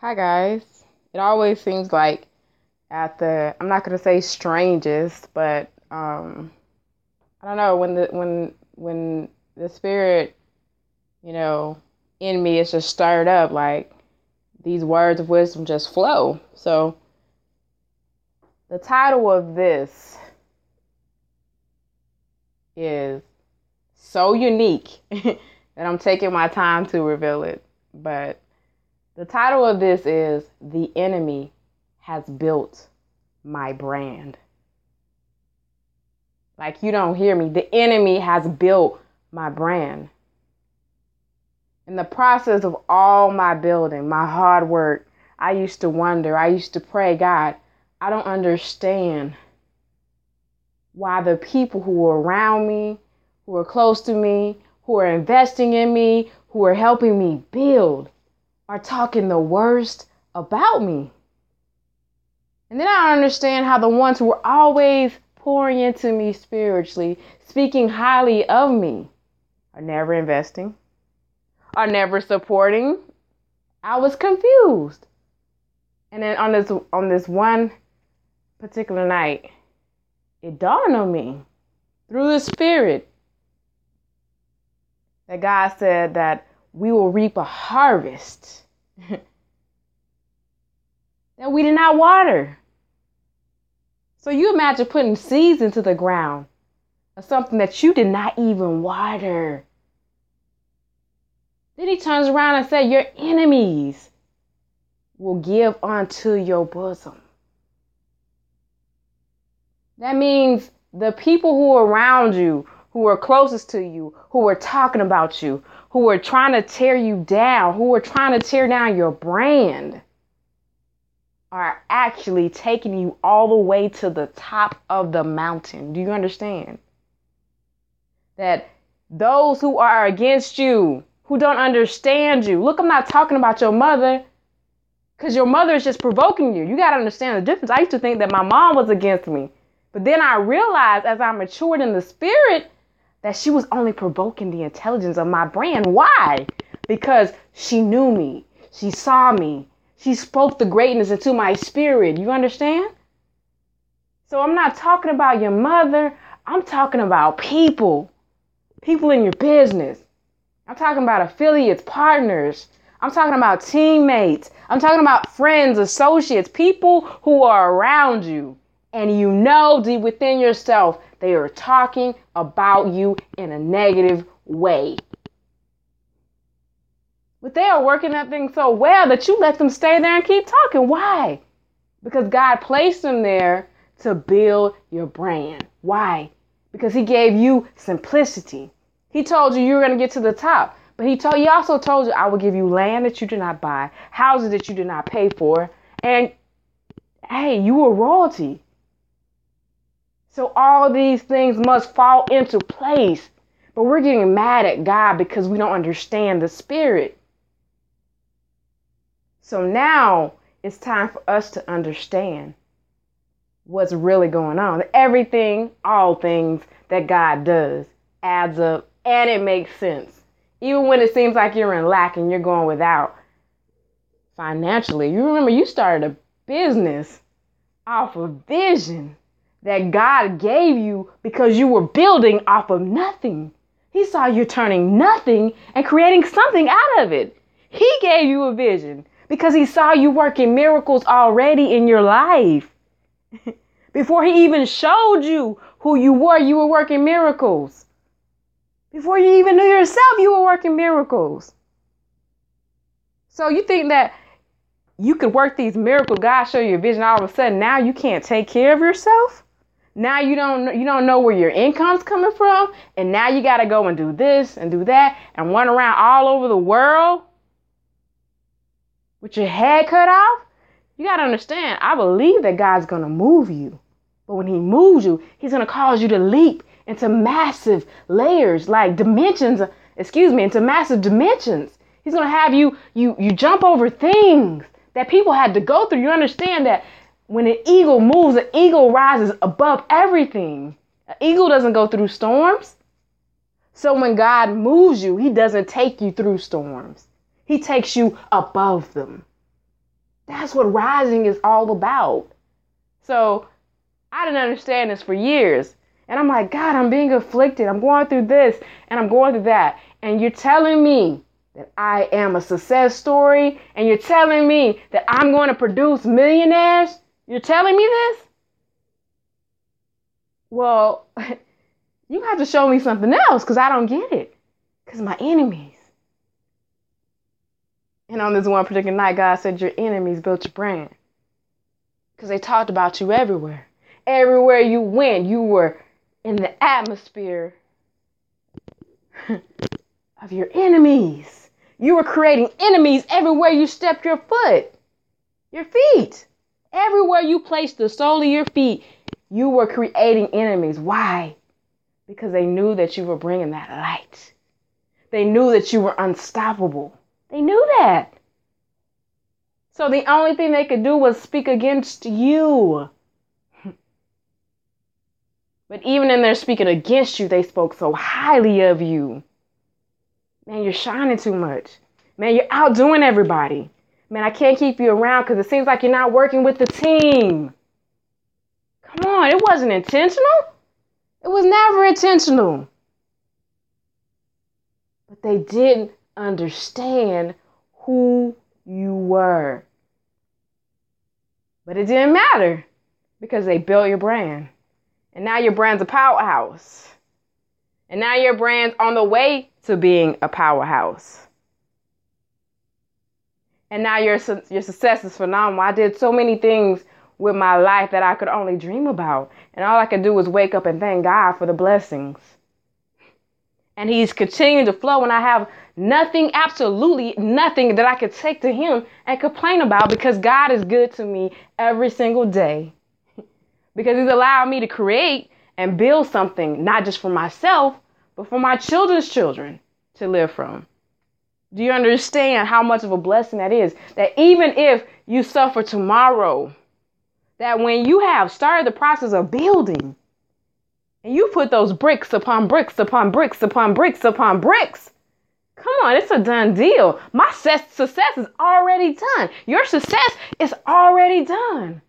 Hi guys. It always seems like at the I'm not gonna say strangest, but um I don't know when the when when the spirit, you know, in me is just stirred up, like these words of wisdom just flow. So the title of this is so unique that I'm taking my time to reveal it. But the title of this is The Enemy Has Built My Brand. Like you don't hear me. The enemy has built my brand. In the process of all my building, my hard work, I used to wonder, I used to pray, God, I don't understand why the people who are around me, who are close to me, who are investing in me, who are helping me build, are talking the worst about me. And then I understand how the ones who were always pouring into me spiritually, speaking highly of me, are never investing, are never supporting. I was confused. And then on this on this one particular night, it dawned on me through the spirit that God said that we will reap a harvest that we did not water. So you imagine putting seeds into the ground of something that you did not even water. Then he turns around and says, Your enemies will give unto your bosom. That means the people who are around you, who are closest to you, who are talking about you, who are trying to tear you down, who are trying to tear down your brand, are actually taking you all the way to the top of the mountain. Do you understand? That those who are against you, who don't understand you, look, I'm not talking about your mother because your mother is just provoking you. You got to understand the difference. I used to think that my mom was against me. But then I realized as I matured in the spirit that she was only provoking the intelligence of my brand. Why? Because she knew me, she saw me, she spoke the greatness into my spirit. You understand? So I'm not talking about your mother, I'm talking about people, people in your business. I'm talking about affiliates, partners. I'm talking about teammates. I'm talking about friends, associates, people who are around you and you know deep within yourself they are talking about you in a negative way. But they are working that thing so well that you let them stay there and keep talking. Why? Because God placed them there to build your brand. Why? Because He gave you simplicity. He told you you were going to get to the top. But he told he also told you I will give you land that you did not buy, houses that you did not pay for, and hey, you are royalty. So all these things must fall into place. But we're getting mad at God because we don't understand the spirit. So now it's time for us to understand what's really going on. Everything, all things that God does adds up and it makes sense. Even when it seems like you're in lack and you're going without financially. You remember you started a business off of vision that God gave you because you were building off of nothing. He saw you turning nothing and creating something out of it. He gave you a vision because he saw you working miracles already in your life. Before he even showed you who you were, you were working miracles. Before you even knew yourself, you were working miracles. So you think that you could work these miracles, God show you a vision, all of a sudden now you can't take care of yourself? Now you don't you don't know where your income's coming from, and now you got to go and do this and do that and run around all over the world with your head cut off. You got to understand, I believe that God's going to move you. But when he moves you, he's going to cause you to leap into massive layers, like dimensions, excuse me, into massive dimensions. He's going to have you you you jump over things that people had to go through. You understand that when an eagle moves, an eagle rises above everything. An eagle doesn't go through storms. So when God moves you, he doesn't take you through storms. He takes you above them. That's what rising is all about. So I didn't understand this for years. And I'm like, God, I'm being afflicted. I'm going through this and I'm going through that. And you're telling me that I am a success story and you're telling me that I'm going to produce millionaires? You're telling me this? Well, you have to show me something else because I don't get it. Because my enemies. And on this one particular night, God said, Your enemies built your brand. Because they talked about you everywhere. Everywhere you went, you were in the atmosphere of your enemies. You were creating enemies everywhere you stepped your foot, your feet. Everywhere you placed the sole of your feet, you were creating enemies. Why? Because they knew that you were bringing that light. They knew that you were unstoppable. They knew that. So the only thing they could do was speak against you. But even in their speaking against you, they spoke so highly of you. Man, you're shining too much. Man, you're outdoing everybody. Man, I can't keep you around because it seems like you're not working with the team. Come on, it wasn't intentional. It was never intentional. But they didn't understand who you were. But it didn't matter because they built your brand. And now your brand's a powerhouse. And now your brand's on the way to being a powerhouse. And now your, your success is phenomenal. I did so many things with my life that I could only dream about. And all I could do was wake up and thank God for the blessings. And He's continuing to flow, and I have nothing, absolutely nothing that I could take to Him and complain about because God is good to me every single day. because He's allowed me to create and build something, not just for myself, but for my children's children to live from. Do you understand how much of a blessing that is? That even if you suffer tomorrow, that when you have started the process of building, and you put those bricks upon bricks upon bricks upon bricks upon bricks, come on, it's a done deal. My success is already done. Your success is already done.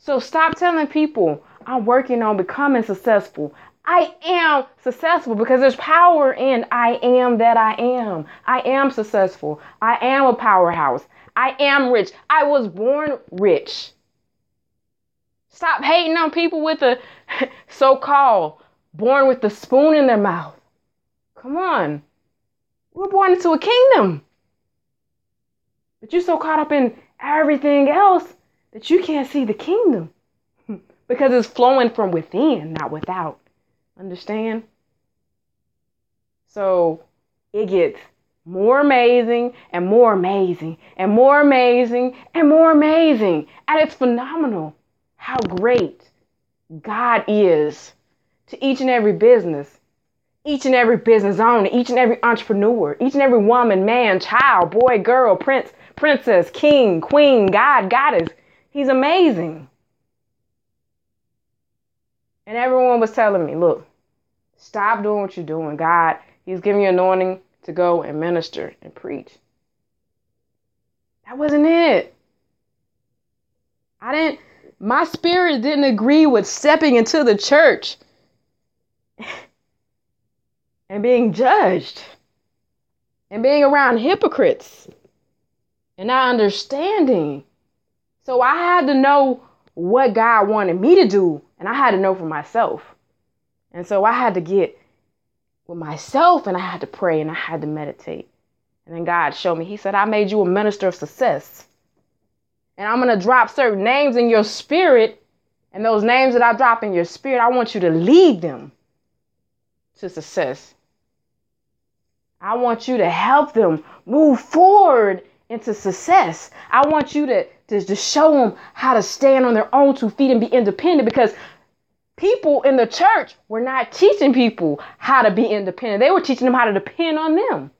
So stop telling people I'm working on becoming successful. I am successful because there's power in I am that I am. I am successful. I am a powerhouse. I am rich. I was born rich. Stop hating on people with a so called born with the spoon in their mouth. Come on. We're born into a kingdom. But you're so caught up in everything else that you can't see the kingdom because it's flowing from within, not without. Understand? So it gets more amazing and more amazing and more amazing and more amazing. And it's phenomenal how great God is to each and every business, each and every business owner, each and every entrepreneur, each and every woman, man, child, boy, girl, prince, princess, king, queen, God, goddess. He's amazing. And everyone was telling me, look, stop doing what you're doing. God, He's giving you anointing to go and minister and preach. That wasn't it. I didn't, my spirit didn't agree with stepping into the church and being judged and being around hypocrites and not understanding. So I had to know what God wanted me to do, and I had to know for myself. And so I had to get with myself and I had to pray and I had to meditate. And then God showed me, He said, I made you a minister of success. And I'm going to drop certain names in your spirit. And those names that I drop in your spirit, I want you to lead them to success. I want you to help them move forward into success. I want you to, to, to show them how to stand on their own two feet and be independent because people in the church were not teaching people how to be independent. They were teaching them how to depend on them.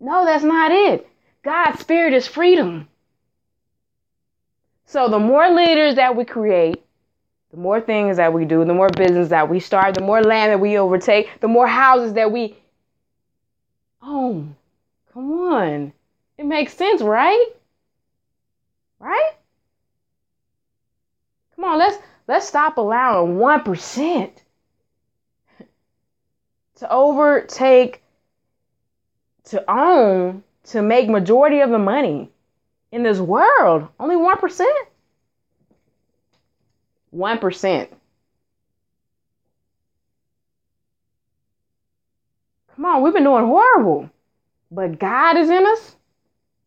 No, that's not it. God's spirit is freedom. So the more leaders that we create, the more things that we do, the more business that we start, the more land that we overtake, the more houses that we own. Come on. It makes sense, right? Right? Come on, let's let's stop allowing 1% to overtake to own to make majority of the money in this world. Only 1%? 1%. Come on, we've been doing horrible. But God is in us.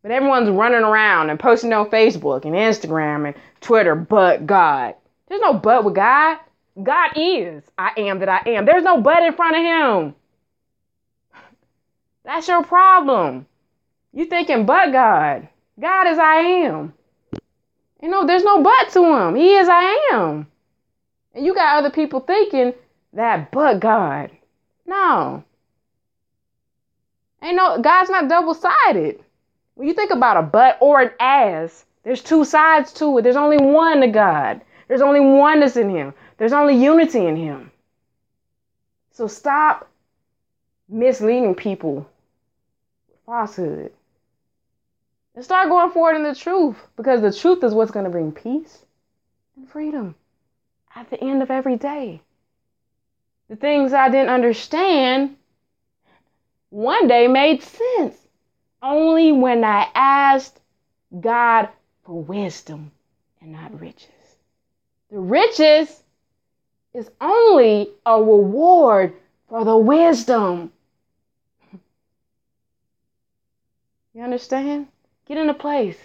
But everyone's running around and posting on Facebook and Instagram and Twitter, but God. There's no but with God. God is. I am that I am. There's no but in front of him. That's your problem. You thinking but God. God is I am. You know, there's no but to him. He is I am. And you got other people thinking that but God. No. Ain't no God's not double sided. When you think about a but or an as, there's two sides to it. There's only one to God. There's only oneness in Him. There's only unity in Him. So stop misleading people with falsehood. And start going forward in the truth because the truth is what's going to bring peace and freedom at the end of every day. The things I didn't understand one day made sense only when I asked God for wisdom and not riches. The riches is only a reward for the wisdom. You understand? Get in a place.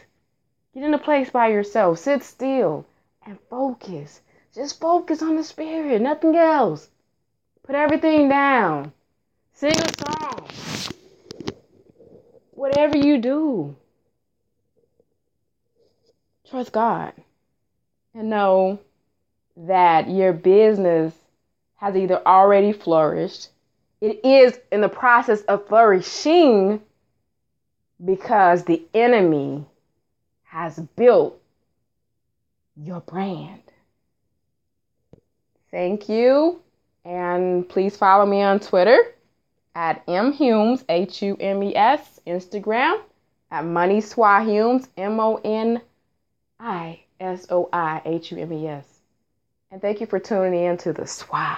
Get in a place by yourself. Sit still and focus. Just focus on the spirit, nothing else. Put everything down. Sing a song whatever you do, trust God and know that your business has either already flourished, it is in the process of flourishing because the enemy has built your brand. Thank you. And please follow me on Twitter at mhumes, H U M E S, Instagram at Money Swahumes, M O N I S O I H U M E S. And thank you for tuning in to the Swa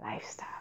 lifestyle.